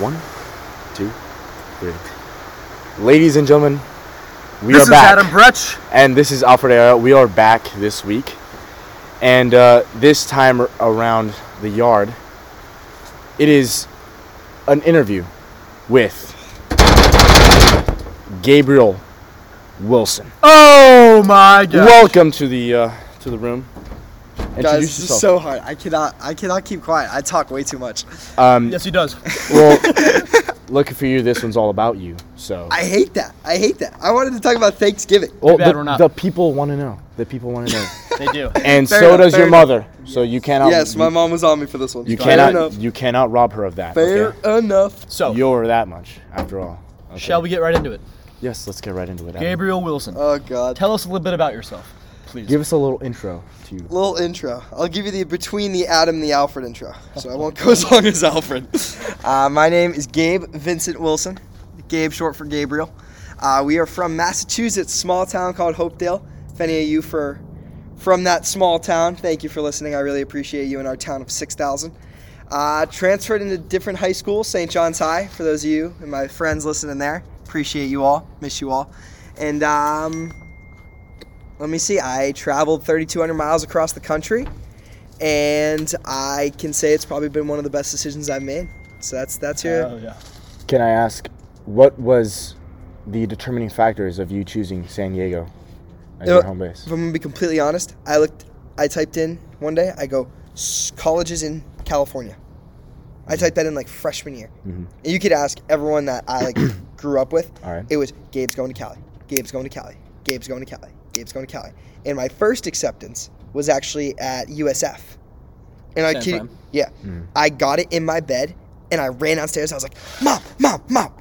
One, two, three. Ladies and gentlemen, we this are is back. Adam Bretch. and this is Alfred Era. We are back this week. And uh, this time around the yard, it is an interview with Gabriel Wilson. Oh my god. Welcome to the uh, to the room. Guys, Introduce this is so hard. I cannot. I cannot keep quiet. I talk way too much. um, yes, he does. well, looking for you, this one's all about you. So, I hate that. I hate that. I wanted to talk about Thanksgiving. well, bad the, we're not. the people want to know. The people want to know, they do. and Fair so enough, does fair your enough. mother. So you cannot. yes, my mom was on me for this one. You Fair cannot. enough. You cannot rob her of that. Fair okay? enough. So, You're that much, after all. Okay. shall we get right into it? Yes, let's get right into it. Adam. Gabriel Wilson. Oh God. Tell us a little bit about yourself, please. Give us a little intro to you. Little intro. I'll give you the between the Adam and the Alfred intro, so I won't go as long as Alfred. Uh, my name is Gabe Vincent Wilson. Gabe, short for Gabriel. Uh, we are from Massachusetts, small town called Hopedale. If any of you for from that small town, thank you for listening. I really appreciate you in our town of six thousand. Uh, transferred into different high schools, St. John's High. For those of you and my friends listening there, appreciate you all, miss you all, and um, let me see. I traveled 3,200 miles across the country, and I can say it's probably been one of the best decisions I've made. So that's that's your. Oh, yeah. Can I ask, what was the determining factors of you choosing San Diego as You your home base? If I'm gonna be completely honest, I looked. I typed in one day. I go colleges in California. I typed that in like freshman year. Mhm. And you could ask everyone that I like grew up with. All right. It was Gabe's going to Cali. Gabe's going to Cali. Gabe's going to Cali. Gabe's going to Cali. And my first acceptance was actually at USF. And I San kid, Fran? yeah, Mm. I got it in my bed, and I ran downstairs. I was like, "Mom, mom, mom,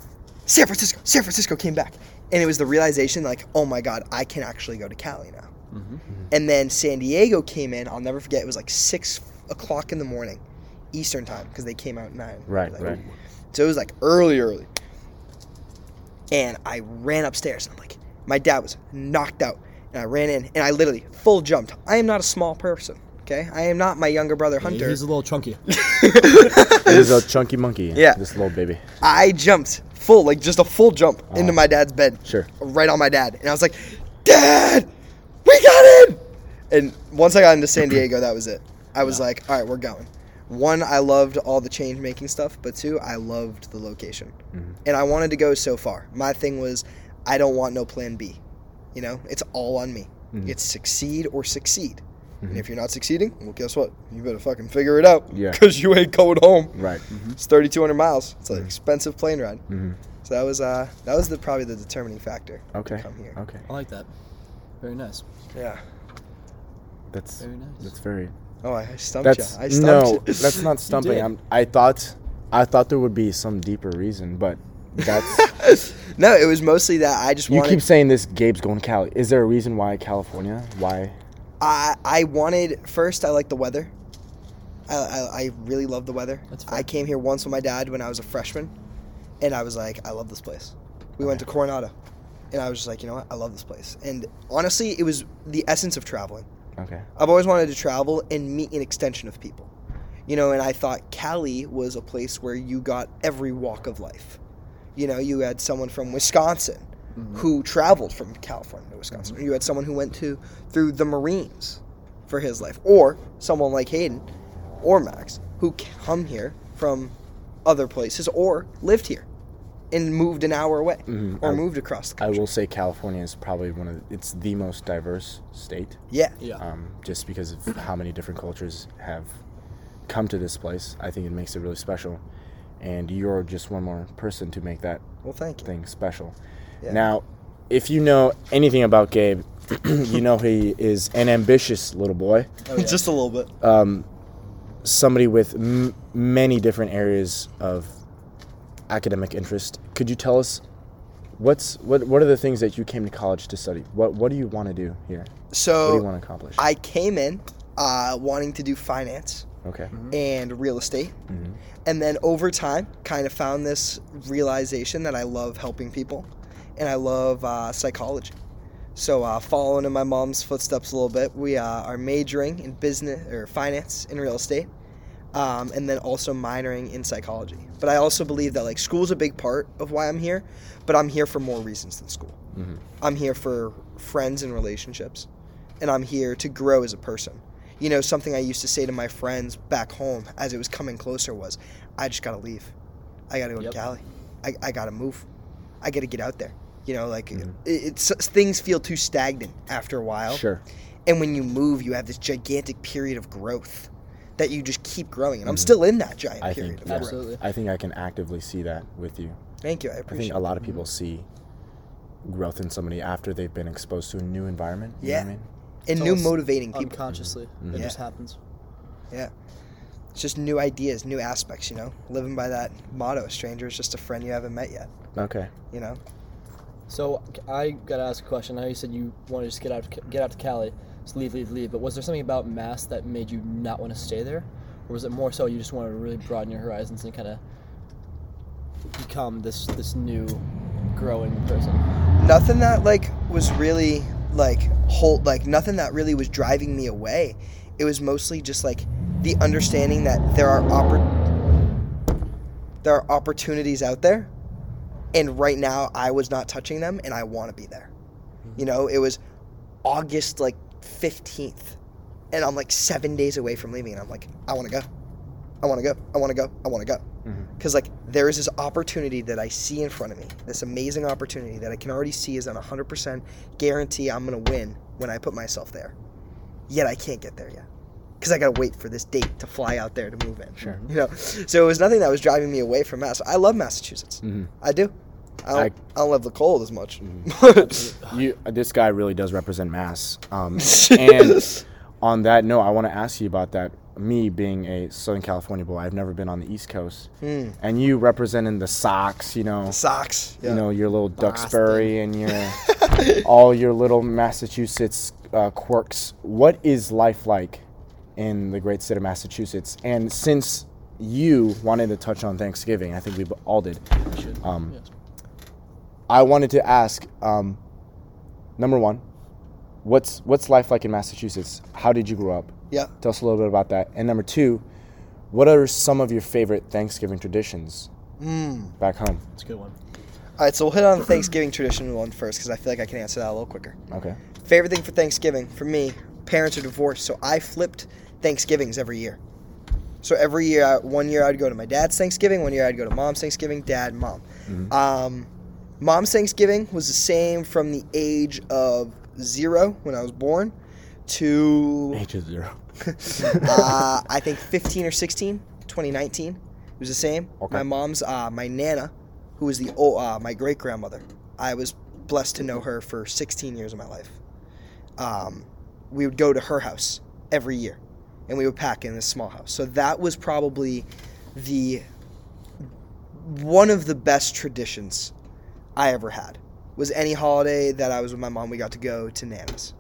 San Francisco, San Francisco came back," and it was the realization, like, "Oh my God, I can actually go to Cali now." Mhm. And then San Diego came in. I'll never forget. It was like six o'clock in the morning, Eastern time, because they came out at nine. Right, Like, right. So it was like early, early. And I ran upstairs. And I'm like, my dad was knocked out, and I ran in, and I literally full jumped. I am not a small person. Okay, I am not my younger brother Hunter. He's a little chunky. It is a chunky monkey. Yeah. This little baby. I jumped full, like just a full jump Oh. into my dad's bed. Sure. Right on my dad. And I was like, Dad, we got in. And once I got into San Diego, that was it. I was like, all right, we're going. One, I loved all the change making stuff, but two, I loved the location. Mhm. And I wanted to go so far. My thing was, I don't want no plan B. You know, it's all on me. Mhm. It's succeed or succeed. Mhm. And if you're not succeeding, well, guess what? You better fucking figure it out. Yeah. Because you ain't going home. Right. It's 3,200 miles. It's an Mhm. expensive plane ride. hmm So that was uh that was the probably the determining factor. Okay. To come here. Okay. I like that. Very nice. Yeah. That's Very nice. that's very. Oh, I, I stumped That's you. I stumped no. you. That's not stumping. I'm, I thought, I thought there would be some deeper reason, but that's. no, it was mostly that I just you wanted. keep saying this. Gabe's going to Cali. Is there a reason why California? Why? I I wanted first. I like the weather. I, I, I really love the weather. That's fair. I came here once with my dad when I was a freshman, and I was like, I love this place. We went to Coronado, and I was just like, you know what, I love this place. And honestly, it was the essence of traveling. Okay. I've always wanted to travel and meet an extension of people. You know, and I thought Cali was a place where you got every walk of life. You know, you had someone from Wisconsin who traveled from California to Wisconsin. You had someone who went to through the Marines for his life, or someone like Hayden or Max who come here from other places or lived here and moved an hour away Mhm. or I- moved across the country. I will say California is probably one of the, it's the most diverse state. Yeah. Yeah. um, just because of how many different cultures have come to this place. I think it makes it really special, and you're just one more person to make that Well, thank you. thing special. Yeah. Now, if you know anything about Gabe, you know he is an ambitious little boy, Oh, yeah. Just a little bit. um, somebody with m- many different areas of academic interest. Could you tell us? What's what? What are the things that you came to college to study? What What do you want to do here? So what do you want to accomplish? I came in uh, wanting to do finance okay. and real estate. Mhm. And then over time, kind of found this realization that I love helping people and I love uh, psychology. So, uh, following in my mom's footsteps a little bit, we uh, are majoring in business or finance and real estate. um, and then also minoring in psychology. But I also believe that like school's a big part of why I'm here, but I'm here for more reasons than school. I'm here for friends and relationships, and I'm here to grow as a person. You know, something I used to say to my friends back home as it was coming closer was, I just gotta leave. I gotta go Yep. to Cali. I, I gotta move. I gotta get out there. You know, like mm-hmm. it, it's things feel too stagnant after a while. Sure. And when you move, you have this gigantic period of growth that you just keep growing. And I'm mm-hmm. still in that giant I period think of yeah, growth. Absolutely. I think I can actively see that with you. Thank you. I I think a lot of mm-hmm. people see growth in somebody after they've been exposed to a new environment. You Yeah. know what I mean? And new motivating people. Unconsciously, it Yeah. just happens. Yeah. It's just new ideas, new aspects, you know? Living by that motto, a stranger is just a friend you haven't met yet, Okay. you know? So I gotta ask a question. I know you said you wanted to just get out, get out to Cali, just leave, leave, leave. But was there something about Mass that made you not want to stay there, or was it more so you just wanted to really broaden your horizons and kind of become this this new, growing person? Nothing that, like, was really, like, hold, like, nothing that really was driving me away. It was mostly just, like, the understanding that there are oppor- there are opportunities out there, and right now I was not touching them, and I want to be there. Mm-hmm. You know, it was August like 15th, and I'm like seven days away from leaving, and I'm like, I want to go. I want to go. I want to go. I want to go. Because, like, there is this opportunity that I see in front of me, this amazing opportunity that I can already see is an 100% guarantee I'm going to win when I put myself there. Yet I can't get there yet. Because I got to wait for this date to fly out there to move in. Sure. You know? So it was nothing that was driving me away from Mass. I love Massachusetts. Mhm. I do. I don't, I, I- don't love the cold as much. You, this guy really does represent mass. Um, and on that note, I want to ask you about that. Me being a Southern California boy, I've never been on the East Coast, Hmm. and you representing the Sox. You know, Socks. Yeah. you know your little Duxbury and your all your little Massachusetts uh, quirks. What is life like in the great state of Massachusetts? And since you wanted to touch on Thanksgiving, I think we all did. Um, yes. I wanted to ask, um, number one, what's what's life like in Massachusetts? How did you grow up? Yeah. Tell us a little bit about that. And number two, what are some of your favorite Thanksgiving traditions Mm. back home? It's a good one. All right, so we'll hit on the Thanksgiving tradition one first because I feel like I can answer that a little quicker. Okay. Favorite thing for Thanksgiving for me, parents are divorced, so I flipped Thanksgivings every year. So every year, I- one year I'd go to my dad's Thanksgiving, one year I'd go to mom's Thanksgiving, dad, mom. Um, mom's Thanksgiving was the same from the age of zero when I was born to Age of zero. uh, I think 15 or 16, 2019. It was the same. Okay. My mom's, uh, my nana, who was the old, uh, my great grandmother. I was blessed to know her for 16 years of my life. Um, we would go to her house every year, and we would pack in this small house. So that was probably the one of the best traditions I ever had. Was any holiday that I was with my mom, we got to go to Nana's.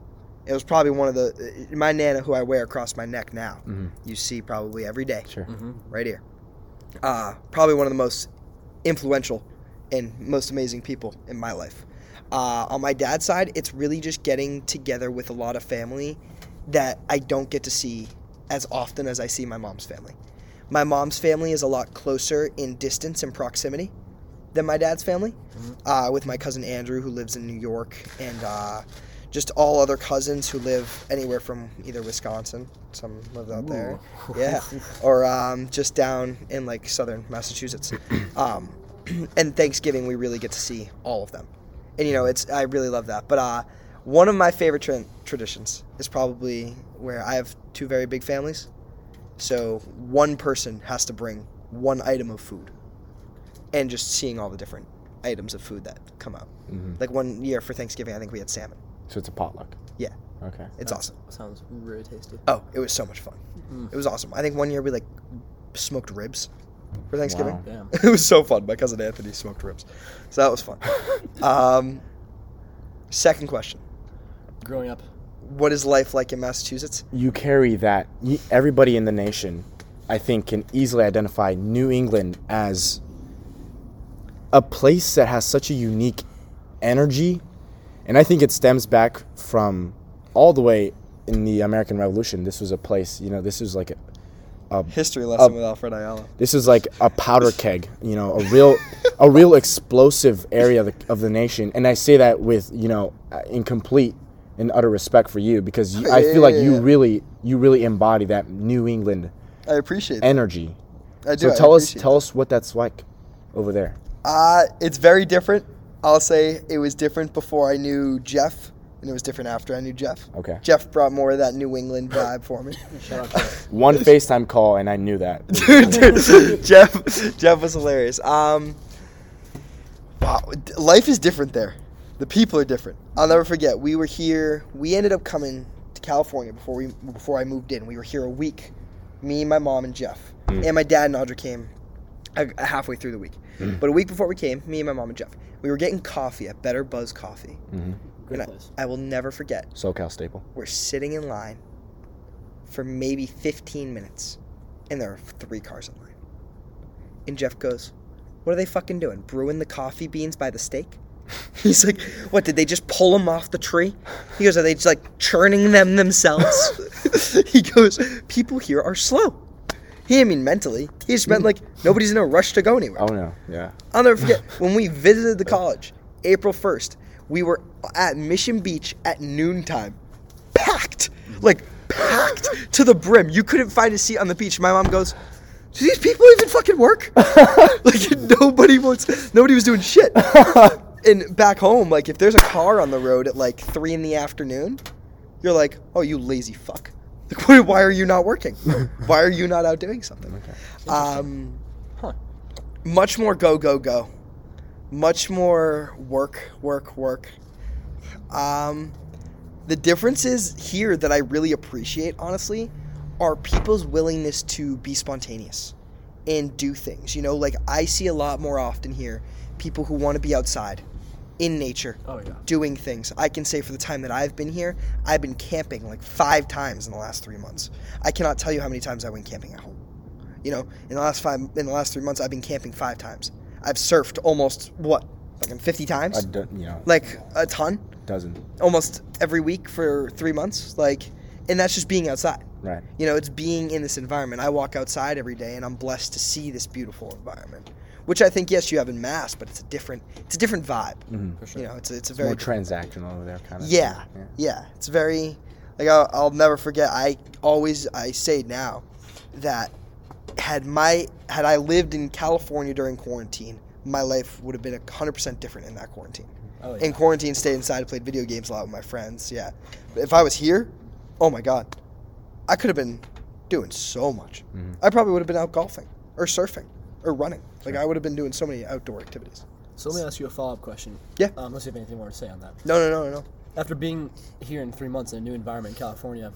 It was probably one of the my Nana who I wear across my neck now. Mhm. You see probably every day, Sure. Mm-hmm. right here. Uh, probably one of the most influential and most amazing people in my life. Uh, on my dad's side, it's really just getting together with a lot of family that I don't get to see as often as I see my mom's family. My mom's family is a lot closer in distance and proximity than my dad's family, uh, with my cousin Andrew, who lives in New York, and uh, just all other cousins who live anywhere from either Wisconsin, some live out there, yeah, or um, just down in like southern Massachusetts. Um, and Thanksgiving, we really get to see all of them, and you know, it's I really love that. But uh, one of my favorite tra- traditions is probably where I have two very big families, so one person has to bring one item of food, and just seeing all the different items of food that come out. Mhm. Like one year for Thanksgiving, I think we had salmon. So it's a potluck. Yeah, Okay. it's awesome. Sounds really tasty. Oh, it was so much fun. Mm. It was awesome. I think one year we like smoked ribs for Thanksgiving. Wow. Damn. it was so fun. My cousin Anthony smoked ribs, so that was fun. um, second question: Growing up, What is life like in Massachusetts? You carry that. Everybody in the nation, I think, can easily identify New England as a place that has such a unique energy, and I think it stems back from all the way in the American Revolution. This was a place, you know, this was like a, a History lesson Uh, with Alfred Ayala. this is like a powder keg, you know, a real, a real explosive area of the, of the nation. And I say that with, you know, uh, in complete and utter respect for you because you, I Yeah, feel like yeah, you yeah. really, you really embody that New England I appreciate that. energy. I do. So tell us, tell us what that's like over there. Uh, it's very different. I'll say it was different before I knew Jeff, and it was different after I knew Jeff. Okay. Jeff brought more of that New England vibe for me. Shout out to One FaceTime call and I knew that. dude, dude, Jeff, Jeff was hilarious. Um, wow, life is different there. The people are different. I'll never forget. We were here. We ended up coming to California before we before I moved in. We were here a week. Me, my mom, and Jeff, and my dad and Audra came uh, halfway through the week. But a week before we came, me and my mom and Jeff, we were getting coffee at Better Buzz Coffee. Mm-hmm. great And I, place. I will never forget. SoCal staple. We're sitting in line for maybe 15 minutes, and there are three cars in line. And Jeff goes, What are they fucking doing? Brewing the coffee beans by the steak? He's like, What, did they just pull them off the tree? He goes, Are they just like churning them themselves? he goes, People here are slow. He didn't mean mentally. He just meant like nobody's in a rush to go anywhere. Oh no, yeah. I'll never forget when we visited the college, April 1st, we were at Mission Beach at noontime. Packed. Like, packed to the brim. You couldn't find a seat on the beach. My mom goes, Do these people even fucking work? like, nobody was, nobody was doing shit. and back home, like, if there's a car on the road at like 3 in the afternoon, you're like, Oh, you lazy fuck. Like, why- why are you not working? Why are you not out doing something? Um, Huh. much more go go go much more work work work um the differences here that i really appreciate honestly are people's willingness to be spontaneous and do things you know like i see a lot more often here people who want to be outside in nature Oh yeah. doing things. I can say for the time that I've been here, I've been camping like five times in the last three months. I cannot tell you how many times I went camping at home. You know, in the last five, in the last three months, I've been camping five times. I've surfed almost what, like fifty times, A do, you know, like a ton, dozen. almost every week for three months. Like, and that's just being outside. Right. You know, it's being in this environment. I walk outside every day, and I'm blessed to see this beautiful environment. Which I think, yes, you have in Mass, but it's a different, it's a different vibe. Mhm. For sure. You know, it's a, it's a It's very more transactional over there, kind of. yeah, yeah. It's very like I'll, I'll never forget. I always I say now that had my had I lived in California during quarantine, my life would have been hundred percent different in that quarantine. Oh yeah. In quarantine, stayed inside, played video games a lot with my friends. Yeah, but if I was here, oh my god, I could have been doing so much. Mhm. I probably would have been out golfing or surfing or running. Like I would have been doing so many outdoor activities. So let me ask you a follow up question. Yeah. Um, let's see if anything more to say on that. No, no, no, no, no. After being here in three months in a new environment in California,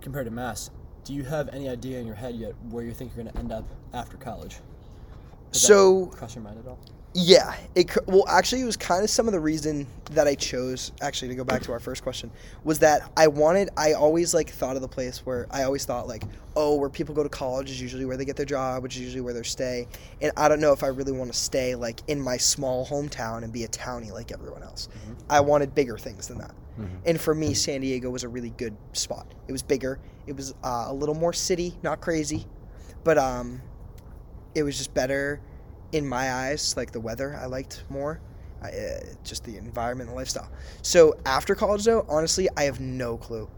compared to Mass, do you have any idea in your head yet where you think you're going to end up after college? Does So cross your mind at all? Yeah, it well actually it was kind of some of the reason that I chose actually to go back to our first question was that I wanted I always like thought of the place where I always thought like oh where people go to college is usually where they get their job which is usually where they stay and I don't know if I really want to stay like in my small hometown and be a townie like everyone else. I wanted bigger things than that. And for me San Diego was a really good spot. It was bigger. It was uh, a little more city, not crazy, but um it was just better in my eyes, like the weather I liked more, I, uh, just the environment, the lifestyle. So after college, though, honestly, I have no clue.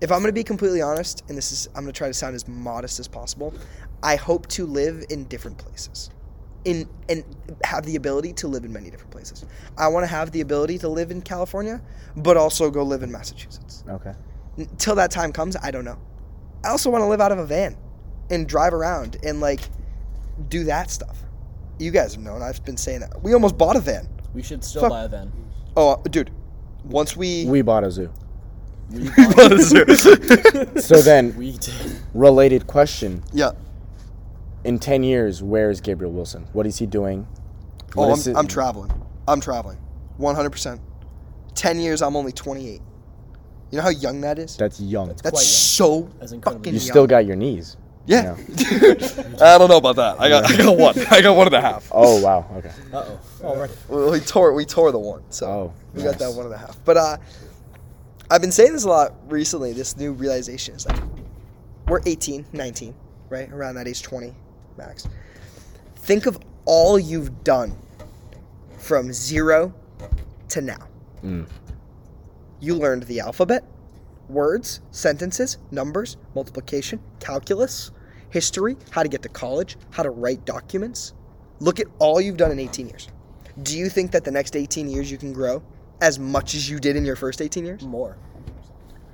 If I'm gonna be completely honest, and this is, I'm gonna try to sound as modest as possible. I hope to live in different places, in and have the ability to live in many different places. I want to have the ability to live in California, but also go live in Massachusetts. Okay. Until that time comes, I don't know. I also want to live out of a van, and drive around and like do that stuff. You guys have known. I've been saying that. We almost bought a van. We should still Fuck. buy a van. Oh, uh, dude. Once we. We bought a zoo. We, bought a zoo. So then, we did. related question: yeah. In ten years, where is Gabriel Wilson? What is he doing? What Oh, I'm, it- I'm traveling. I'm traveling. 100%. 10 years, I'm only 28. You know how young that is? That's young. That's quite young. so That's incredibly fucking you young. still got your knees. Yeah. I don't know about that. I got I got one. I got one and a half. Oh wow. Okay. Uh oh. Already. we, we tore we tore the one. So Oh, we got that one and a half. But uh I've been saying this a lot recently, this new realization is like we're 18, 19. right around that age 20 max. Think of all you've done from zero to now. Mm. You learned the alphabet, words, sentences, numbers, multiplication, calculus, history, how to get to college, how to write documents. Look at all you've done in 18 years. Do you think that the next 18 years you can grow as much as you did in your first 18 years? More.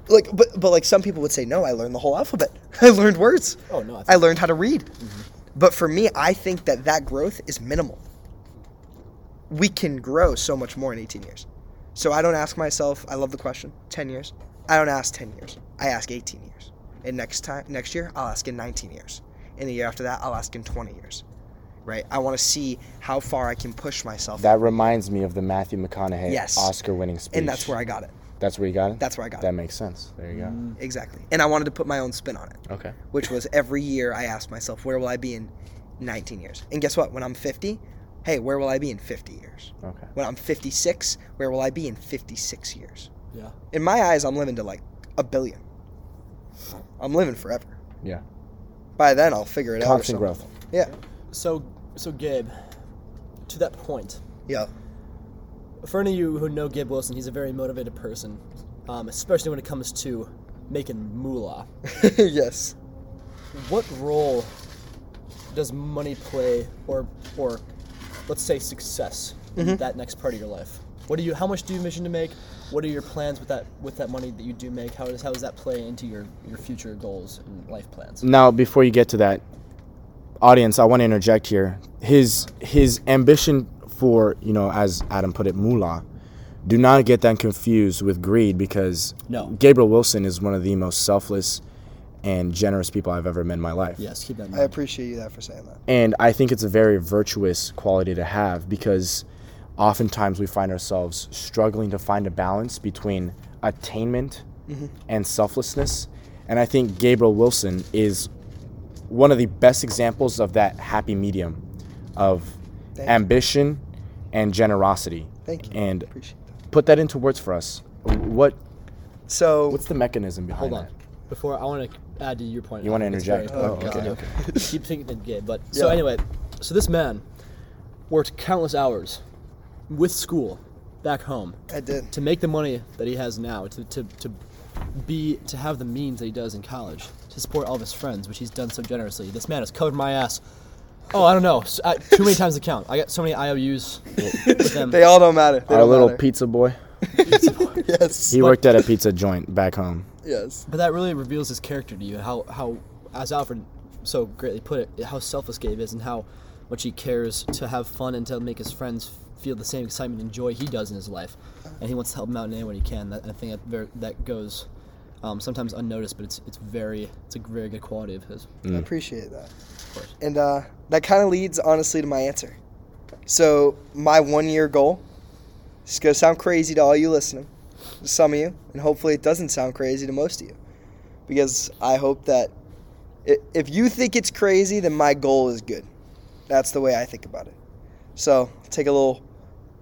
Like, but but like some people would say, no, I learned the whole alphabet. I learned words. Oh no. I I learned how to read. Mm-hmm. But for me, I think that that growth is minimal. We can grow so much more in 18 years. So I don't ask myself, I love the question, 10 years. I don't ask 10 years. I ask 18 years. And next time next year, I'll ask in 19 years. And the year after that, I'll ask in 20 years. Right? I want to see how far I can push myself. That reminds me of the Matthew McConaughey Yes. Oscar-winning speech. and that's where I got it. That's where you got it. That's where I got That it. That makes sense. There you go. Mm. Exactly. And I wanted to put my own spin on it. Okay. which was every year I asked myself, where will I be in 19 years? And guess what? When I'm 50, hey, where will I be in 50 years? Okay. When I'm 56, where will I be in 56 years? Yeah. In my eyes, I'm living to like a billion. I'm living forever. Yeah. By then, I'll figure it out. or Constant something. growth. Yeah. So so Gabe, to that point, Yeah. for any of you who know Gabe Wilson, he's a very motivated person, um, especially when it comes to making moolah. yes. What role does money play, or or let's say success, in that next part of your life? What do you? How much do you envision to make? What are your plans with that with that money that you do make? How does how does that play into your your future goals and life plans? Now, before you get to that, audience, I want to interject here. His his ambition for you know, as Adam put it, moolah. Do not get that confused with greed because No. Gabriel Wilson is one of the most selfless and generous people I've ever met in my life. Yes, keep that in I appreciate you that for saying that. And I think it's a very virtuous quality to have because oftentimes we find ourselves struggling to find a balance between attainment mm-hmm. and selflessness. And I think Gabriel Wilson is one of the best examples of that happy medium of Thank you. ambition and generosity. Thank you. And Appreciate that. put that into words for us. What So, what's the mechanism behind Hold on. that? Before I want to add to your point. You wanna interject? Oh, important. okay, Yeah. Keep thinking that Gabe. But so Yeah. anyway, so this man worked countless hours with school back home I did. to make the money that he has now, to, to, to be to have the means that he does in college, to support all of his friends, which he's done so generously. This man has covered my ass. Oh, I don't know, s- uh, too many times to count. I got so many IOUs with them. They all don't matter. They Our don't little matter. pizza boy. yes. He worked at a pizza joint back home. yes. But that really reveals his character to you. How how, as Alfred so greatly put it, how selfless Gabe is, and how much he cares to have fun and to make his friends feel the same excitement and joy he does in his life, and he wants to help them out in any way he can. That, I think that ver- that goes um, sometimes unnoticed, but it's it's very it's a very good quality of his. I appreciate that. course. And uh, that kind of leads, honestly, to my answer. So, my one year goal, it's going to sound crazy to all you listening, to some of you, and hopefully it doesn't sound crazy to most of you. Because I hope that if you think it's crazy, then my goal is good. That's the way I think about it. So, take a little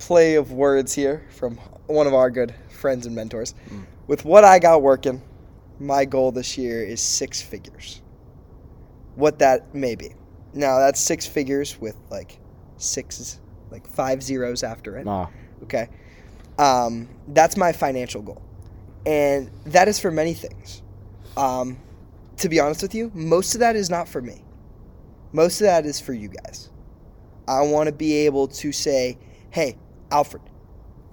play of words here from one of our good friends and mentors. With what I got working, my goal this year is six figures what that may be. Now that's six figures with like six, like five zeros after it. Ah, Okay, um, that's my financial goal, and that is for many things. Um, to be honest with you, most of that is not for me. Most of that is for you guys. I want to be able to say, "Hey, Alfred,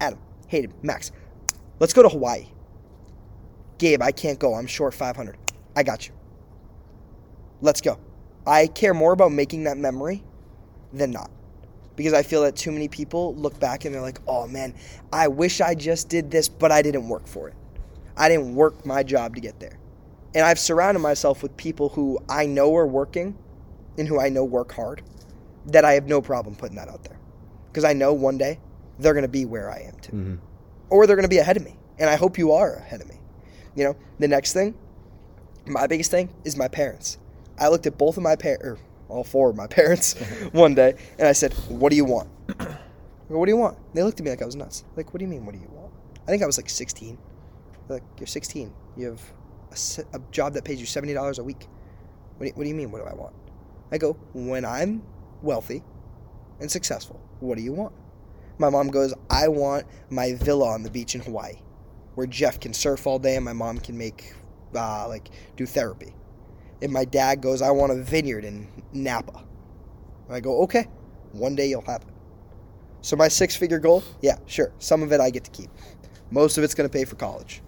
Adam, Hayden, Max, let's go to Hawaii." Gabe, I can't go. I'm short 500. I got you. Let's go. I care more about making that memory than not. Because I feel that too many people look back and they're like, oh man, I wish I just did this, but I didn't work for it. I didn't work my job to get there. And I've surrounded myself with people who I know are working and who I know work hard, that I have no problem putting that out there. Because I know one day they're going to be where I am too. mhm. Or they're going to be ahead of me. And I hope you are ahead of me. You know, the next thing, my biggest thing is my parents. I looked at both of my parents, or all four of my parents, one day, and I said, "What do you want?" Go, what do you want? They looked at me like I was nuts. Like, what do you mean? What do you want? I think I was like 16. They're like, you're 16. You have a, a job that pays you seventy dollars a week. What do you, what do you mean? What do I want? I go, when I'm wealthy and successful, what do you want? My mom goes, I want my villa on the beach in Hawaii, where Jeff can surf all day and my mom can make, uh, like, do therapy. And my dad goes, I want a vineyard in Napa. And I go, okay, one day you'll have it. So my six-figure goal, yeah, sure, some of it I get to keep. Most of it's going to pay for college,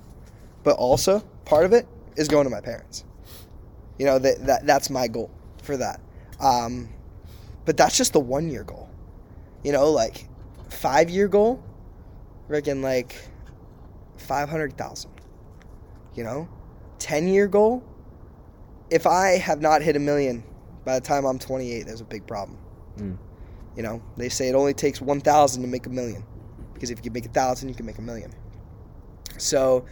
but also part of it is going to my parents. You know that, that that's my goal for that. Um, but that's just the one year goal. You know, like five year goal, reckon like five hundred thousand. You know, ten year goal. If I have not hit a million by the time I'm 28, there's a big problem. Mm. You know, they say it only takes 1,000 to make a million, because if you can make a thousand, you can make a million. So,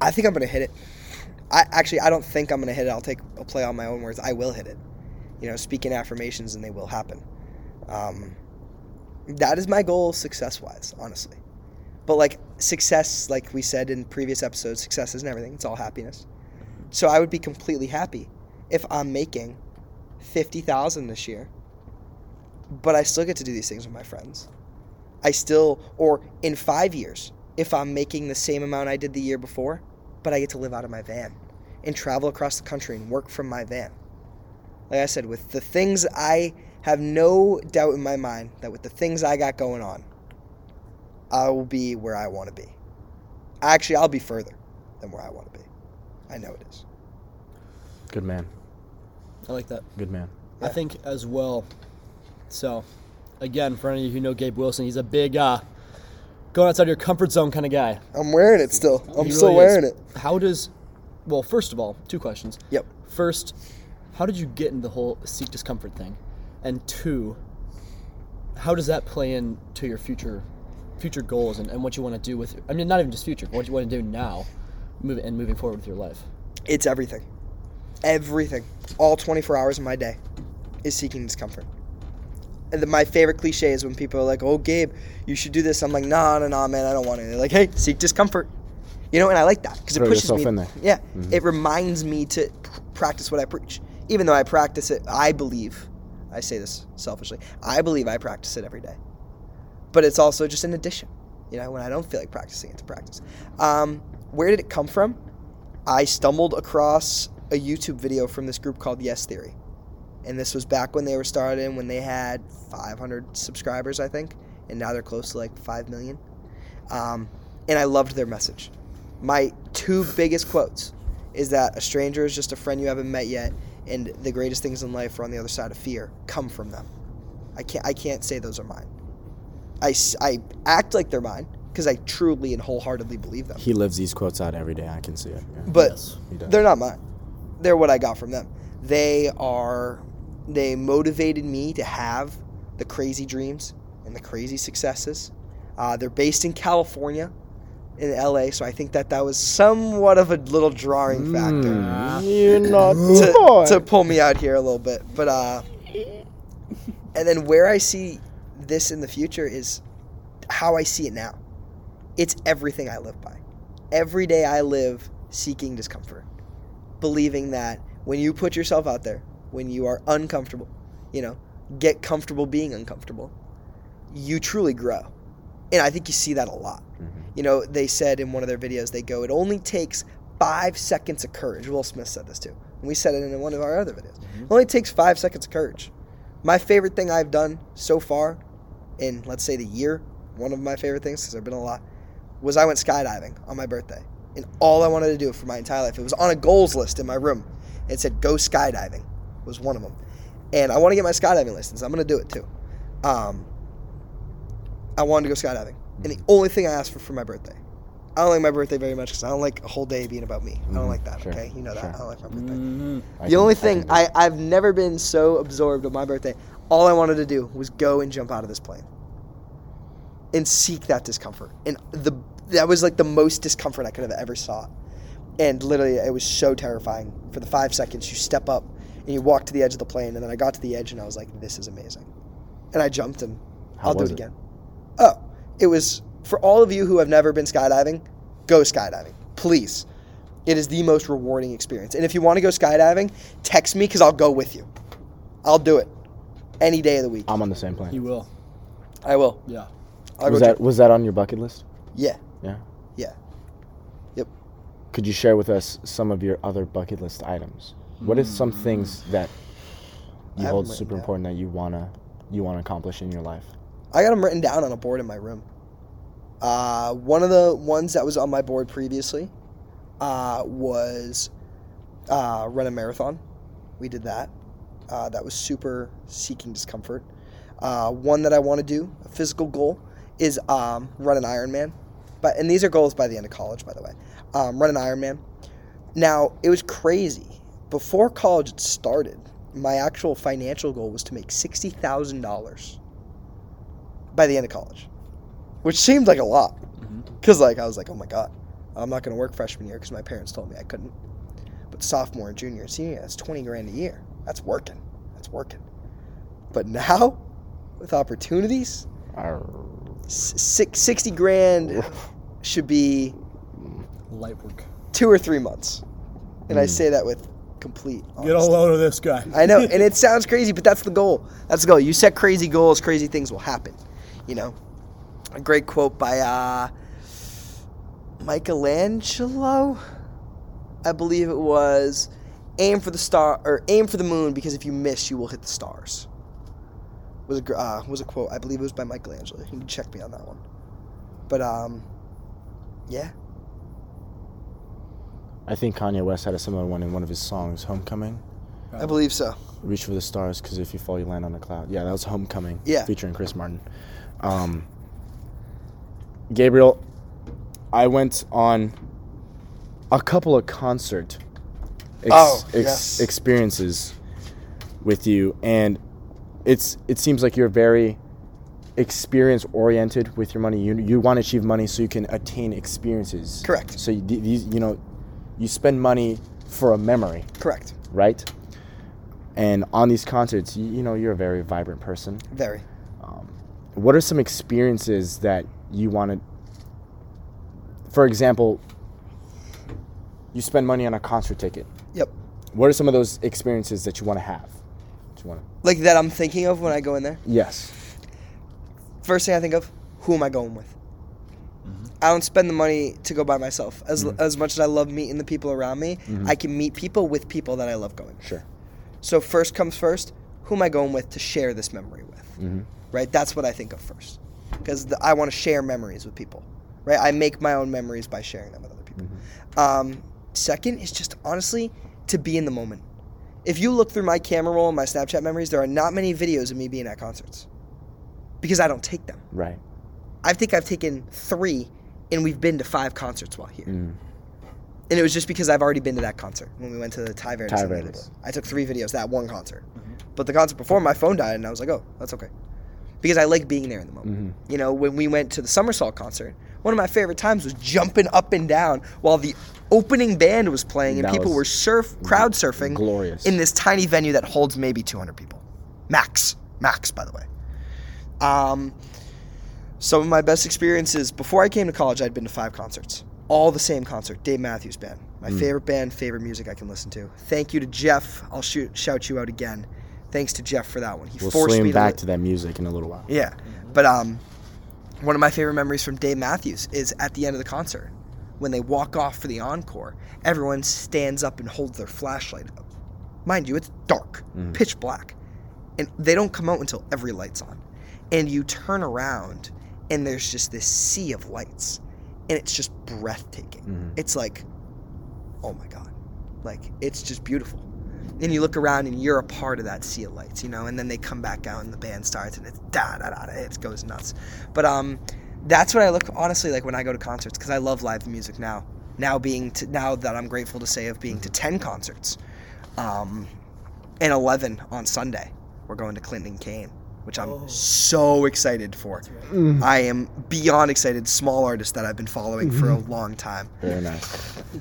I think I'm gonna hit it. I actually I don't think I'm gonna hit it. I'll take I'll play on my own words. I will hit it. You know, speaking affirmations and they will happen. Um, that is my goal success wise, honestly. But like success, like we said in previous episodes, success isn't everything. It's all happiness. So I would be completely happy if I'm making fifty thousand this year, but I still get to do these things with my friends. I still, or in five years, if I'm making the same amount I did the year before, but I get to live out of my van and travel across the country and work from my van. Like I said, with the things I have no doubt in my mind that with the things I got going on, I will be where I want to be. Actually, I'll be further than where I want to be. I know it is. Good man. I like that. Good man. I think as well. So, again, for any of you who know Gabe Wilson, he's a big uh, going outside your comfort zone kind of guy. I'm wearing it still. I'm He still really is. wearing it. How does? Well, first of all, two questions. Yep. First, how did you get in the whole seek discomfort thing? And two, how does that play into your future future goals and, and what you want to do with I mean not even just future, but what you want to do now move, and moving forward with your life? It's everything. Everything. All 24 hours of my day is seeking discomfort. And the, my favorite cliche is when people are like, "Oh, Gabe, you should do this." I'm like, "Nah, nah, nah, man, I don't want to." They're like, "Hey, seek discomfort." You know, and I like that because it pushes me. in there. Yeah, mm-hmm. it reminds me to pr- practice what I preach. Even though I practice it, I believe. I say this selfishly. I believe I practice it every day. But it's also just an addition. You know, when I don't feel like practicing it to practice. Um, where did it come from? I stumbled across a YouTube video from this group called Yes Theory. And this was back when they were starting, when they had 500 subscribers, I think. And now they're close to like 5 million. Um, and I loved their message. My two biggest quotes is that a stranger is just a friend you haven't met yet, and the greatest things in life are on the other side of fear come from them. I can't, I can't say those are mine. I, I act like they're mine because I truly and wholeheartedly believe them. He lives these quotes out every day. I can see it. Yeah. But Yes, they're not mine. They're what I got from them. They are they motivated me to have the crazy dreams and the crazy successes. Uh, they're based in California, in LA, so I think that that was somewhat of a little drawing factor Mm, you're not to, to pull me out here a little bit. But uh, and then where I see this in the future is how I see it now. It's everything I live by. Every day I live seeking discomfort, believing that when you put yourself out there, when you are uncomfortable, you know, get comfortable being uncomfortable, you truly grow. And I think you see that a lot. You know, they said in one of their videos, they go, it only takes five seconds of courage. Will Smith said this too. And we said it in one of our other videos. It only takes five seconds of courage. My favorite thing I've done so far in, let's say, the year, one of my favorite things, because there have been a lot, was I went skydiving on my birthday. And all I wanted to do for my entire life, it was on a goals list in my room. It said, go skydiving, was one of them. And I want to get my skydiving license. I'm going to do it too. Um, I wanted to go skydiving. And the only thing I asked for for my birthday, I don't like my birthday very much because I don't like a whole day being about me. I don't Mhm, like that, sure, okay? You know that. sure. I don't like my birthday. Mm-hmm. The can- only I thing can I, I have never been so absorbed of my birthday. All I wanted to do was go and jump out of this plane and seek that discomfort. And the that was like the most discomfort I could have ever saw. And literally, it was so terrifying. For the five seconds, you step up and you walk to the edge of the plane, and then I got to the edge, and I was like, "This is amazing," and I jumped, and How I'll do it it? again. Oh, it was for all of you who have never been skydiving, go skydiving, please. It is the most rewarding experience. And if you want to go skydiving, text me because I'll go with you. I'll do it any day of the week. I'm on the same plan. You will. I will. Yeah. I'll Was go that was that on your bucket list? Yeah. Yeah. Yeah. Yep. Could you share with us some of your other bucket list items? What are some things that you I hold haven't written super down. important that you wanna you wanna accomplish in your life? I got them written down on a board in my room. Uh, one of the ones that was on my board previously uh, was uh, run a marathon. We did that. Uh, that was super seeking discomfort. Uh, one that I want to do, a physical goal, is um, run an Ironman. But and these are goals by the end of college, by the way. Um, run an Ironman. Now it was crazy. Before college started, my actual financial goal was to make sixty thousand dollars by the end of college, which seemed like a lot. Because like I was like, oh my god, I'm not gonna work freshman year because my parents told me I couldn't. But sophomore and junior and senior, that's twenty grand a year. That's working. That's working. But now, with opportunities, Arr. six, 60 grand should be Light work. two or three months, and I Mm. say that with complete. Get a honesty. load of this guy. I know, and it sounds crazy, but that's the goal. That's the goal. You set crazy goals, crazy things will happen. You know, a great quote by uh, Michelangelo, I believe it was. Aim for the star or aim for the moon because if you miss, you will hit the stars. Was a uh, was a quote. I believe it was by Michelangelo. You can check me on that one. But um, yeah, I think Kanye West had a similar one in one of his songs, Homecoming. I believe so. Reach for the stars, because if you fall, you land on a cloud. Yeah, that was Homecoming. Yeah. Featuring Chris Martin. Um, Gabriel, I went on a couple of concert ex- Oh, ex- yes. experiences with you, and it's it seems like you're very experience oriented with your money. You you want to achieve money so you can attain experiences. Correct. So you, these you know, you spend money for a memory Correct. right? And on these concerts, you, you know, you're a very vibrant person. Very. Um, what are some experiences that you want to, for example, you spend money on a concert ticket. Yep. What are some of those experiences that you want to have? That you want to? Like that I'm thinking of when I go in there. Yes. First thing I think of, who am I going with? Mm-hmm. I don't spend the money to go by myself. As mm-hmm. as much as I love meeting the people around me, mm-hmm. I can meet people with people that I love going. Sure. So first comes first, who am I going with to share this memory with? Mhm. Right? That's what I think of first. Because I want to share memories with people. Right? I make my own memories by sharing them with other people. Um, second is just honestly to be in the moment. If you look through my camera roll and my Snapchat memories, there are not many videos of me being at concerts. Because I don't take them. Right. I think I've taken three, and we've been to five concerts while here. Mm. And it was just because I've already been to that concert when we went to the Ty Verdes. Ty Verdes. I took three videos that one concert. But the concert before, my phone died, and I was like, oh, that's okay. Because I like being there in the moment. Mhm. You know, when we went to the Somersault concert, one of my favorite times was jumping up and down while the opening band was playing and That people were surf crowd surfing glorious. in this tiny venue that holds maybe 200 people. Max. Max, by the way. Um, some of my best experiences before I came to college, I'd been to five concerts, all the same concert. Dave Matthews Band, my Mm. favorite band, favorite music I can listen to. Thank you to Jeff. I'll shoot, shout you out again. Thanks to Jeff for that one. He We'll forced me back to, to that music in a little while. yeah, but um, one of my favorite memories from Dave Matthews is at the end of the concert when they walk off for the encore. Everyone stands up and holds their flashlight up. Mind you, it's dark, Mhm. pitch black, and they don't come out until every light's on. And you turn around, and there's just this sea of lights, and it's just breathtaking. Mhm. It's like, oh my god, like it's just beautiful. And you look around and you're a part of that sea of lights, you know. And then they come back out and the band starts and it's da da da, da it goes nuts. But um, that's what I look honestly like when I go to concerts because I love live music now. Now being to, now that I'm grateful to say of being to ten concerts, um, and eleven on Sunday. We're going to Clinton Kane, which I'm Oh. so excited for. I am beyond excited. Small artist that I've been following for a long time. Very nice.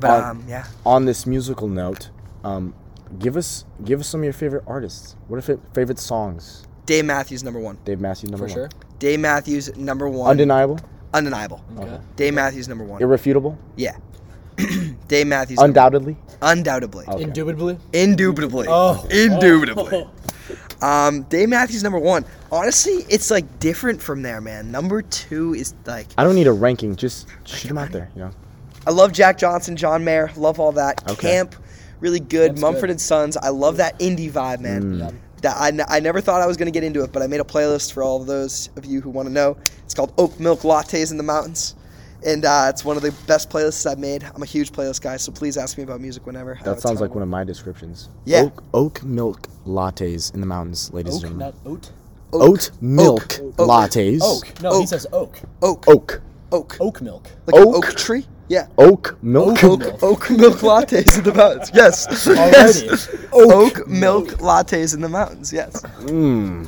But Uh, um, yeah. On this musical note, um, give us give us some of your favorite artists. What are fa- favorite songs? Dave Matthews number one. Dave Matthews number For one. sure. Dave Matthews number one. Undeniable. Undeniable. Okay. Okay. Dave Matthews number one. Irrefutable. yeah. Dave Matthews. Undoubtedly. Undoubtedly. Okay. Indubitably. Indubitably. Oh. Indubitably. Um, Dave Matthews number one. Honestly, it's like different from there, man. Number two is like I don't need a ranking. Just shoot them out there. You know. I love Jack Johnson, John Mayer, love all that. Okay. Camp, really good. Camp's Mumford good. and Sons, I love that indie vibe, man. Mm. Yep. That I, n- I never thought I was gonna get into it, but I made a playlist for all of those of you who want to know. It's called Oat Milk Lattes in the Mountains, and uh, it's one of the best playlists I've made. I'm a huge playlist guy, so please ask me about music whenever. That sounds like one of my descriptions. Yeah. Oak, oak milk lattes in the mountains, ladies Oak, and gentlemen. not oat. Oat milk Oak. lattes. Oak. No, he says oak. oak, Oak. oak, Oak milk. like an Oak. oak tree. Yeah. Oak milk. Oak. Oak, oak milk lattes in the mountains. Yes. Already. yes. Oak, milk lattes in the mountains. Yes. Mm.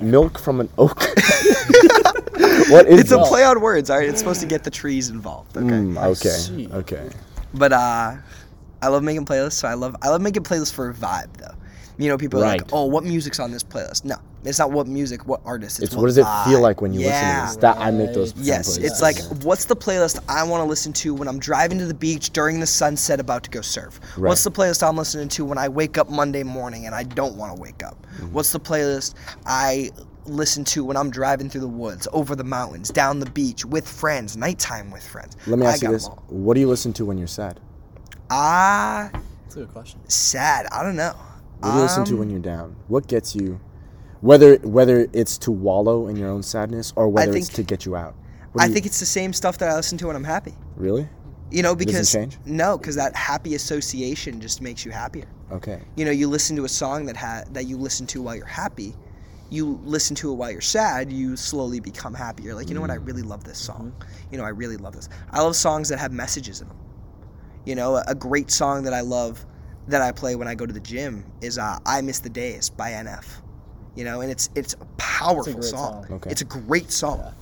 Milk from an oak. what is It's a play on words. All right. It's supposed to get the trees involved. Okay. Mm, okay. Okay. But uh, I love making playlists. So I love I love making playlists for a vibe though. You know, people are like, "Oh, what music's on this playlist?" No, it's not what music, what artist. It's, It's what does it feel like when you yeah. listen to this? That I make those. Yes, templates. it's like what's the playlist I want to listen to when I'm driving to the beach during the sunset about to go surf? Right. What's the playlist I'm listening to when I wake up Monday morning and I don't want to wake up? Mm-hmm. What's the playlist I listen to when I'm driving through the woods, over the mountains, down the beach with friends, nighttime with friends? Let me ask you got this: 'em all. What do you listen to when you're sad? Ah, That's a good question. sad. I don't know. What do you listen to Um, when you're down? What gets you? Whether whether it's to wallow in your own sadness or whether it's to get you out. What I you- think it's the same stuff that I listen to when I'm happy. really You know, doesn't because change? no, because that happy association just makes you happier. okay. You know, you listen to a song that ha- that you listen to while you're happy. You listen to it while you're sad. You slowly become happier. Like, you know what? I really love this song. You know, I really love this. I love songs that have messages in them. You know, a, a great song that I love that I play when I go to the gym is uh, "I Miss the Days" by NF. You know, and it's it's a powerful great song. song. Okay. It's a great song.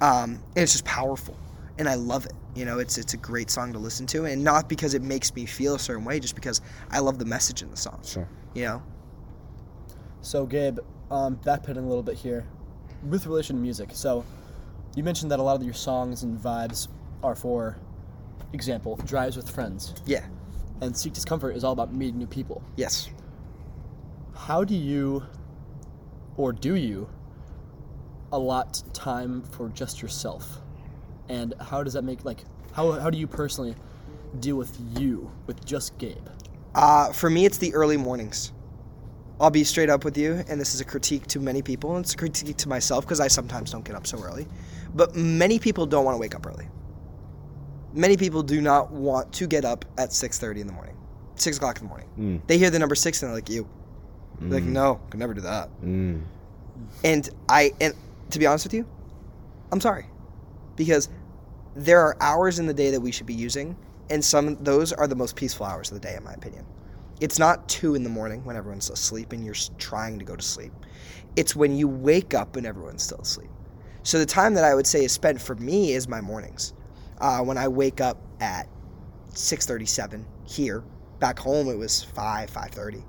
Um, and it's just powerful, and I love it. You know, it's it's a great song to listen to, and not because it makes me feel a certain way, just because I love the message in the song. Sure. You know, So, Gabe, um, backpedaling a little bit here, with relation to music. So, you mentioned that a lot of your songs and vibes are for example, drives with friends. yeah, And Seek Discomfort is all about meeting new people. yes. How do you, or do you, allot time for just yourself? And how does that make, like, how, how do you personally deal with you, with just Gabe? Uh, for me, it's the early mornings. I'll be straight up with you, and this is a critique to many people, and it's a critique to myself because I sometimes don't get up so early. But many people don't want to wake up early. Many people do not want to get up at 6.30 in the morning, 6 o'clock in the morning. Mm. They hear the number 6 and they're like, you. They're like, no, could never do that. Mm. And I, and to be honest with you, I'm sorry, because there are hours in the day that we should be using, and some those are the most peaceful hours of the day, in my opinion. It's not two in the morning when everyone's asleep and you're trying to go to sleep. It's when you wake up and everyone's still asleep. So the time that I would say is spent for me is my mornings. Uh, when I wake up at 6:37 here, back home it was 5 5:30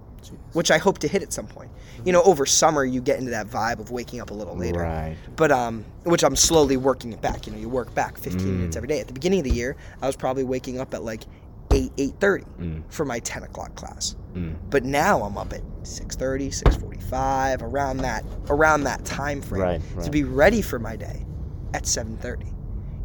which I hope to hit at some point. You know, over summer you get into that vibe of waking up a little later. Right. But um, which I'm slowly working it back. You know, you work back 15 minutes every day. At the beginning of the year, I was probably waking up at like 8 8:30 for my 10 o'clock class. Mm. But now I'm up at 6:30, 6:45, around that around that time frame Right, to be ready for my day at 7:30.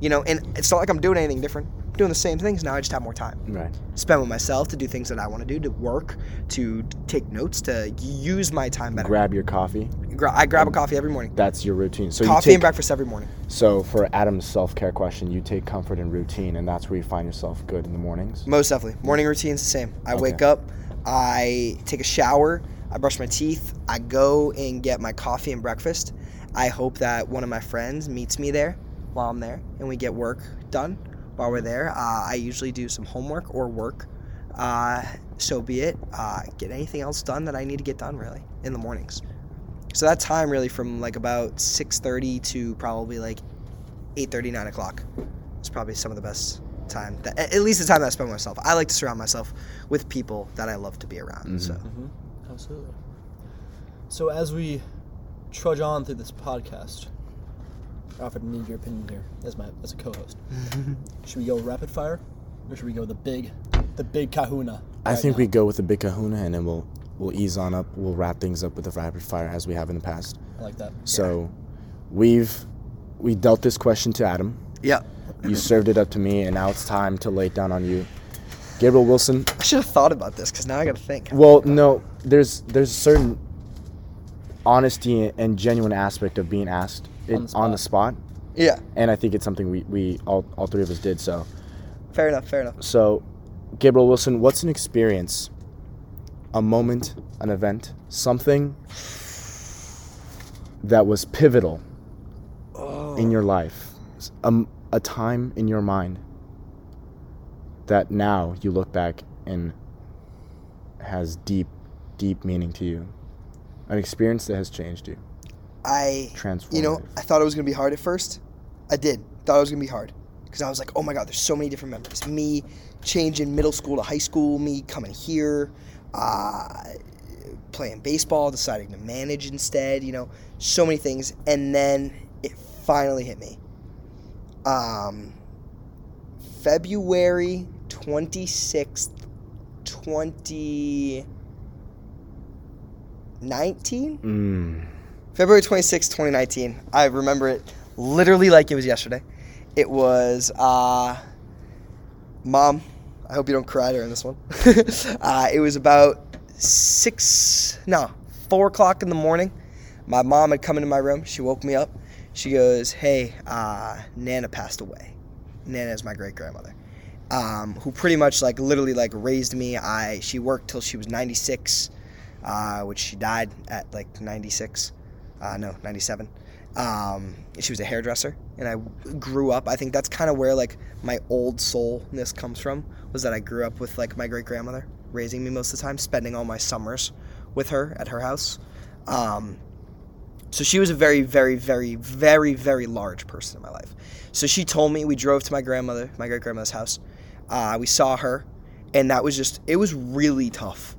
You know, and it's not like I'm doing anything different. Doing the same things now. I just have more time Right. spend with myself to do things that I want to do, to work, to take notes, to use my time better. Grab your coffee. Gra- I grab a coffee every morning. That's your routine. So coffee you and breakfast every morning. So for Adam's self-care question, you take comfort in routine, and that's where you find yourself good in the mornings. Most definitely. Morning routine's the same. I Okay. wake up, I take a shower, I brush my teeth, I go and get my coffee and breakfast. I hope that one of my friends meets me there while I'm there and we get work done while we're there. Uh, I usually do some homework or work. Uh, so be it. Uh, get anything else done that I need to get done really in the mornings. So that time really from like about 6.30 to probably like 8.30, 9 o'clock is probably some of the best time. That, at least the time that I spend myself. I like to surround myself with people that I love to be around. So Absolutely. So as we trudge on through this podcast, Alfred, I need your opinion here as my as a co-host. Should we go rapid fire? Or should we go the big, the big Kahuna? I right think now? we go with the big Kahuna, and then we'll we'll ease on up. We'll wrap things up with the rapid fire as we have in the past. I like that. So, we've we dealt this question to Adam. Yeah. You served it up to me, and now it's time to lay it down on you, Gabriel Wilson. I should have thought about this because now I got to think. Well, no, there's there's a certain honesty and genuine aspect of being asked it, On the on the spot, Yeah. and I think it's something we, we all, all three of us did. So, Fair enough. Fair enough. so Gabriel Wilson, what's an experience, a moment, an event, something that was pivotal in your life, S- um, a time in your mind that now you look back and has deep, deep meaning to you, an experience that has changed you, I, you know, I thought it was gonna be hard at first. I did. Thought it was gonna be hard because I was like, oh my god, there's so many different memories. Me changing middle school to high school. Me coming here, uh, playing baseball, deciding to manage instead. You know, so many things, and then it finally hit me. Um, February twenty sixth, twenty nineteen. Mm. February 26, 2019. I remember it literally like it was yesterday. It was, uh, Mom, I hope you don't cry during this one. uh, it was about six, no, four o'clock in the morning. My mom had come into my room. She woke me up. She goes, Hey, uh, Nana passed away. Nana is my great grandmother. Um, who pretty much like literally like raised me. I she worked till she was 96, uh, which she died at like 96 uh, no, 97. Um, she was a hairdresser, and I grew up. I think that's kind of where like my old soulness comes from. Was that I grew up with like my great grandmother raising me most of the time, spending all my summers with her at her house. Um, so she was a very, very, very, very, very large person in my life. So she told me we drove to my grandmother, my great grandmother's house. Uh, we saw her, and that was just it was really tough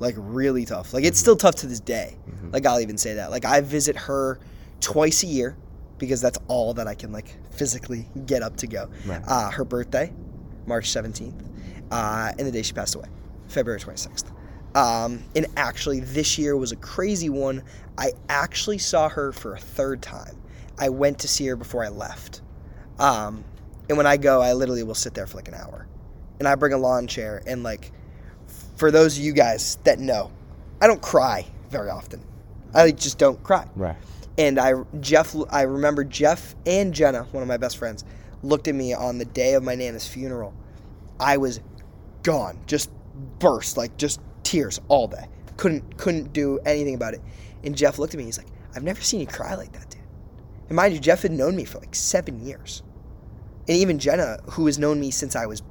like really tough. Like it's still tough to this day. Like I'll even say that. Like I visit her twice a year because that's all that I can like physically get up to go. Right. Uh, her birthday, March seventeenth, uh, and the day she passed away, February twenty sixth. Um, and actually, this year was a crazy one. I actually saw her for a third time. I went to see her before I left. Um, and when I go, I literally will sit there for like an hour. And I bring a lawn chair and like for those of you guys that know, I don't cry very often. I just don't cry. Right. And I Jeff I remember Jeff and Jenna, one of my best friends, looked at me on the day of my nana's funeral. I was gone, just burst, like just tears all day. Couldn't couldn't do anything about it. And Jeff looked at me. He's like, "I've never seen you cry like that, dude." And mind you, Jeff had known me for like seven years, and even Jenna, who has known me since I was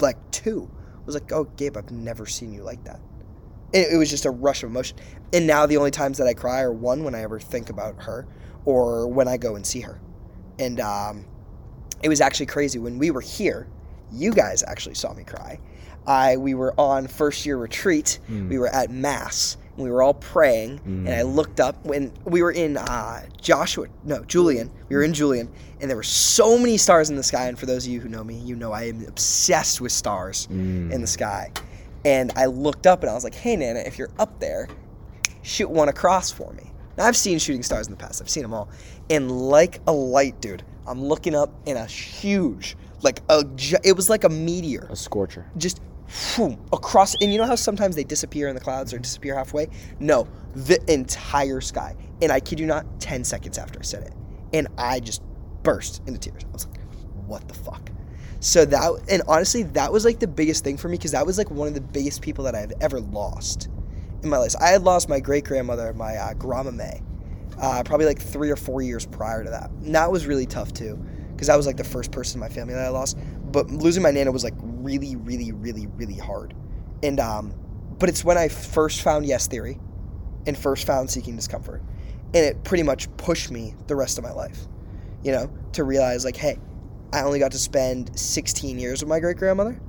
like two, was like, "Oh, Gabe, I've never seen you like that." It, it was just a rush of emotion. And now the only times that I cry are one when I ever think about her, or when I go and see her. And um, it was actually crazy when we were here. You guys actually saw me cry. I we were on first year retreat. Mm. We were at mass. And we were all praying, and I Mm. looked up when we were in uh, Joshua. No, Julian. We were in Julian, and there were so many stars in the sky. And for those of you who know me, you know I am obsessed with stars Mm. in the sky. And I looked up and I was like, "Hey, Nana, if you're up there, shoot one across for me." Now I've seen shooting stars in the past. I've seen them all, and like a light, dude, I'm looking up and a huge, like a, it was like a meteor, A scorcher. just across. And you know how sometimes they disappear in the clouds or disappear halfway? No, the entire sky. And I kid you not, ten seconds after I said it, and I just burst into tears. I was like, "What the fuck?" So that, and honestly, that was like the biggest thing for me because that was like one of the biggest people that I've ever lost in my life. I had lost my great grandmother, my uh, grandma May, uh, probably like three or four years prior to that. And that was really tough too because that was like the first person in my family that I lost. But losing my nana was like really, really, really, really hard. And um, but it's when I first found Yes Theory, and first found Seeking Discomfort, and it pretty much pushed me the rest of my life. You know, to realize like, hey, I only got to spend 16 years with my great grandmother.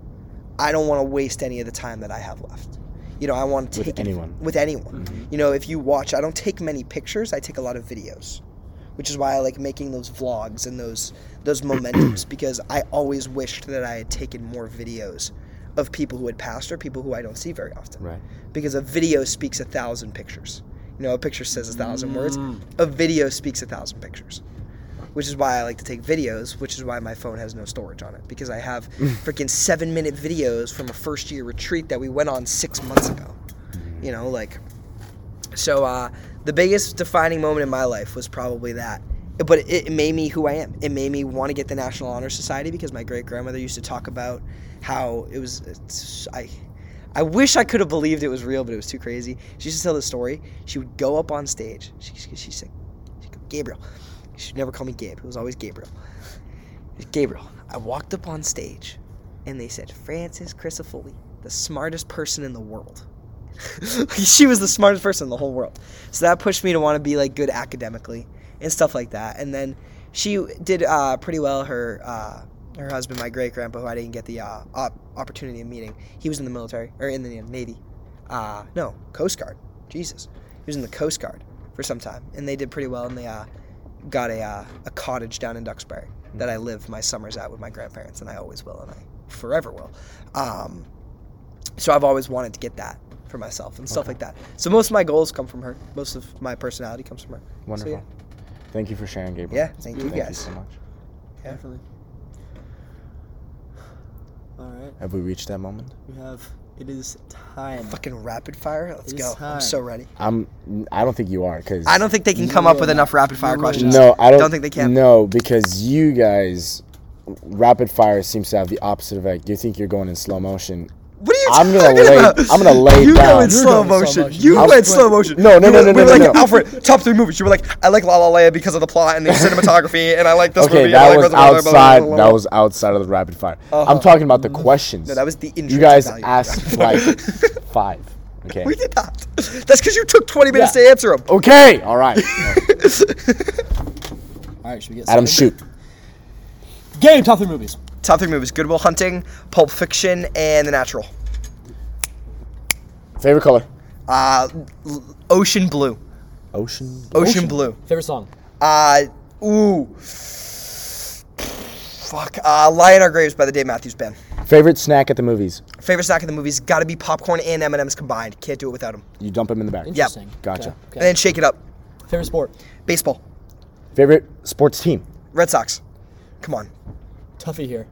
I don't want to waste any of the time that I have left. You know, I want to With take it- anyone. with anyone. Mm-hmm. You know, if you watch, I don't take many pictures. I take a lot of videos which is why I like making those vlogs and those those momentums because I always wished that I had taken more videos of people who had passed or people who I don't see very often. Right. Because a video speaks a thousand pictures. You know, a picture says a thousand words. Mm. A video speaks a thousand pictures. Which is why I like to take videos, which is why my phone has no storage on it. Because I have freaking seven minute videos from a first year retreat that we went on six months ago. You know, like so uh, the biggest defining moment in my life was probably that. But it, it made me who I am. It made me want to get the National Honor Society because my great grandmother used to talk about how it was. It's, I, I wish I could have believed it was real, but it was too crazy. She used to tell the story. She would go up on stage. She, she, she'd say, she'd Gabriel. She'd never call me Gabe. It was always Gabriel. Gabriel. I walked up on stage, and they said, Francis Crisafulli, the smartest person in the world. she was the smartest person in the whole world. So that pushed me to want to be like good academically and stuff like that. And then she did uh, pretty well. Her uh, her husband, my great grandpa, who I didn't get the uh, op- opportunity of meeting, he was in the military or in the Navy. Uh, no, Coast Guard. Jesus, he was in the Coast Guard for some time, and they did pretty well. And they uh, got a uh, a cottage down in Duxbury that I live my summers at with my grandparents, and I always will, and I forever will. Um, so I've always wanted to get that for myself and stuff like that. So most of my goals come from her. Most of my personality comes from her. So, Wonderful. yeah. Thank you for sharing, Gabriel. Yeah, thank you Thank guys. you so much. Definitely. All right, Have we reached that moment? we have. It is time. Fucking rapid fire. Let's It is go. I'm so ready. I'm. I don't think you are because I don't think they can You come up with enough rapid fire questions. No, I don't. Don't think they can. No, because you guys, rapid fire seems to have the opposite effect. You think you're going in slow motion. What are you I'm gonna lay- about? I'm gonna lay you down. go in You're slow going in slow motion. motion. You I'm went slow motion. No, no, You no, were- no, we were no, like, no, no. Alfred, top three movies. You were like, I like La La Land because of the plot and the cinematography, and I like this Okay, movie. and I that was blah, blah, blah, blah, blah, outside. blah, blah, That was outside of the rapid fire. Uh-huh. I'm talking about the questions. No, that was the intro. You guys asked like five. Okay. We did not. That's because you took 20 minutes Yeah. to answer them. Okay. All right. All right, should we get Adam, started? shoot. Game top three movies. Top three movies: Good Will Hunting, Pulp Fiction, and The Natural. Favorite color? Uh, l- Ocean Blue. Ocean. Ocean, Blue. Favorite song. Uh, ooh. Fuck. Uh, Lie in Our Graves by the Dave Matthews Band. Favorite snack at the movies? Favorite snack at the movie's got to be popcorn and M&M's combined. Can't do it without them. You dump them in the bag. Interesting. Gotcha. Okay. And then shake it up. Favorite sport. Baseball. Favorite sports team? Red Sox. Come on. Toughie here.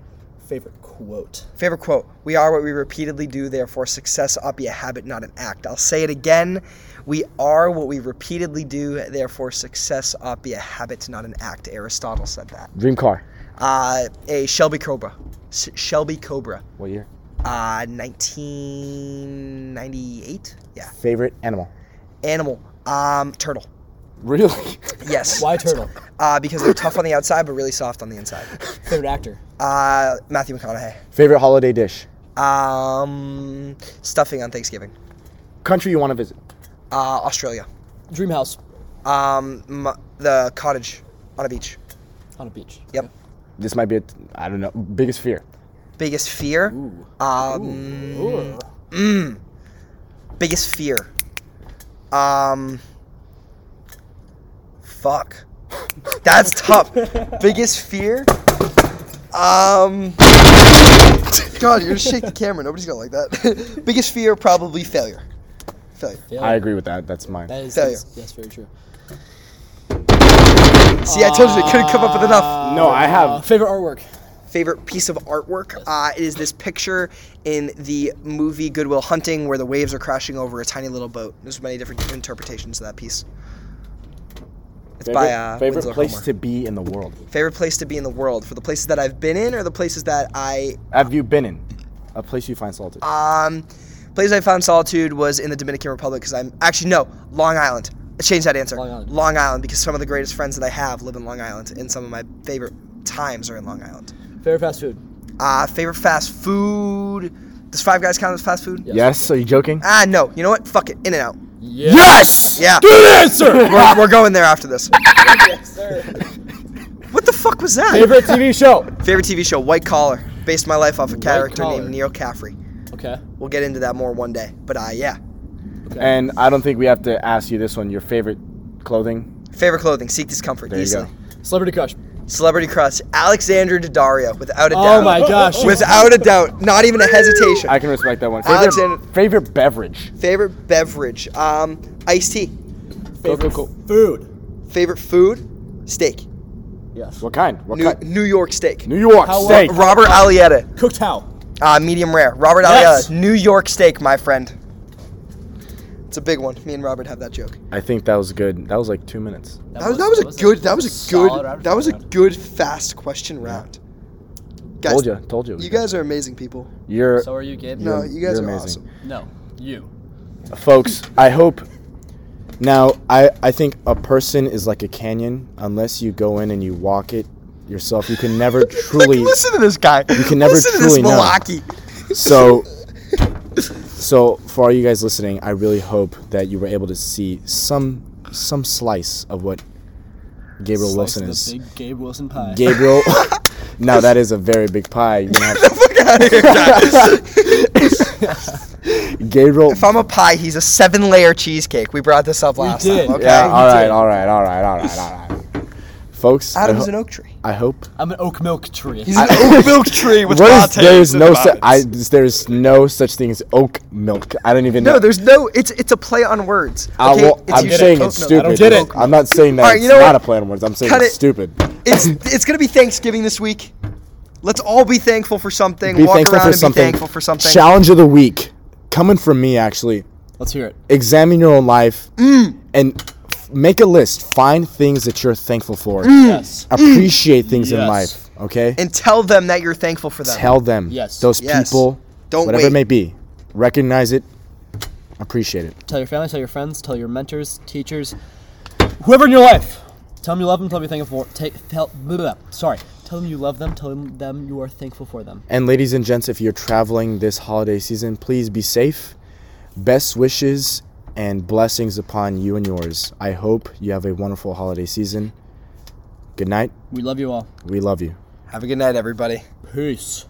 Favorite quote. Favorite quote: "We are what we repeatedly do. Therefore, success ought be a habit, not an act." I'll say it again: "We are what we repeatedly do. Therefore, success ought be a habit, not an act." Aristotle said that. Dream car? Uh, a Shelby Cobra. S- Shelby Cobra. What year? Uh, 1998. Yeah. Favorite animal? Animal. Um, turtle. Really? Yes. Why turtle? Uh, because they're tough on the outside but really soft on the inside. Favorite actor. Uh, Matthew McConaughey. Favorite holiday dish? Um, stuffing on Thanksgiving. Country you want to visit? Uh, Australia. Dream house Um, m- the cottage on a beach. on a beach. Yep. This might be a, I don't know, biggest fear. Biggest fear. Ooh. Um, Ooh. mm, biggest fear. Um, fuck. That's tough. biggest fear. Um. God, you're gonna shake the camera. Nobody's gonna like that. biggest fear, probably failure. Failure. Yeah, I agree with that. That's mine. That is Failure. that's, that's very true. See, I told you they couldn't come up with enough. no, I Uh, have. favorite artwork. favorite piece of artwork. Uh, it is this picture in the movie Good Will Hunting where the waves are crashing over a tiny little boat. There's many different interpretations of that piece. It's Favorite, by uh, favorite Winslow place Homer. to be in the world? favorite place to be in the world for the places that I've been in or the places that I Have you been in? A place you find solitude. um place I found solitude was in the Dominican Republic because I'm actually no Long Island. I changed that answer. Long Island. because some of the greatest friends that I have live in Long Island and some of my favorite times are in Long Island. Favorite fast food. Uh, favorite fast food. Does Five Guys count as fast food? Yes. yes. Are you joking? Ah, no. You know what? Fuck it. In-N-Out. Yes. Yeah. Good answer. we're, we're going there after this. yes, sir. What the fuck was that? Favorite TV show. Favorite TV show? White Collar. Based my life off a character Collar. named Neal Caffrey. Okay. We'll get into that more one day. But uh, yeah. Okay. and I don't think we have to ask you this one. Your favorite clothing? Favorite clothing, seek discomfort. There you go. Celebrity crush. Celebrity crush, Alexandra Daddario, without a Oh doubt. Oh my gosh. Without a doubt, not even a hesitation. I can respect that one. Favorite, Alexandra- favorite beverage. Favorite beverage, um, iced tea. Favorite cool. food. Favorite food, steak. Yes. What kind? What New, kind? New York steak. New York How- steak. Robert Alietta, Cooked how? uh, medium rare. Robert Yes. Alietta, New York steak, my friend. It's a big one. Me and Robert have that joke. I think that was good. That was like two minutes. That was, that was a good. That was a good. That was a good fast question round. Guys, told you. Told you. you guys are amazing people. You're So are you, Gabe? No, You're- guys you're amazing. awesome. No. You. folks i hope now i i think a person is like a canyon unless you go in and you walk it yourself you can never truly listen to this guy. You can never listen truly to know. this Milwaukee. so so for all you guys listening i really hope that you were able to see some some slice of what gabriel Slice wilson the is Big Gabe Wilson pie. gabriel now that is a very big pie You're gonna have- Fuck outta here, guys. gabriel if I'm a pie, he's a seven-layer cheesecake. We brought this up last did. time. Okay. yeah all right did. all right all right all right all right folks I, Adam's ho- an oak tree. I hope I'm an oak milk tree. He's an oak milk tree with What is, lattes there's no su- I, there's no such thing as oak milk. I don't even know. No, there's no. It's it's a play on words. Uh, Okay, well, I'm saying it's stupid. I don't get it. I'm not saying that All right, it's you know not what? a play on words. I'm saying Cut it's it. stupid. It's it's gonna be Thanksgiving this week. Let's all be thankful for something. Be Walk thankful around for and something. be thankful for something. Challenge of the week, coming from me actually. Let's hear it. Examine your own life Mm. and f- make a list. Find things that you're thankful for. Mm. Yes. Mm. Appreciate things in Yes. life. Okay. and tell them that you're thankful for them. Tell them. Yes. Those Yes. people. Don't whatever wait. it may be. Recognize it. Appreciate it. Tell your family, tell your friends, tell your mentors, teachers, whoever in your life. Tell them you love them. Tell them you're thankful for. Take, tell, blah, blah, blah. Sorry. Tell them you love them. Tell them, them you are thankful for them. And ladies and gents, if you're traveling this holiday season, please be safe. Best wishes and blessings upon you and yours. I hope you have a wonderful holiday season. Good night. We love you all. We love you. Have a good night, everybody. Peace.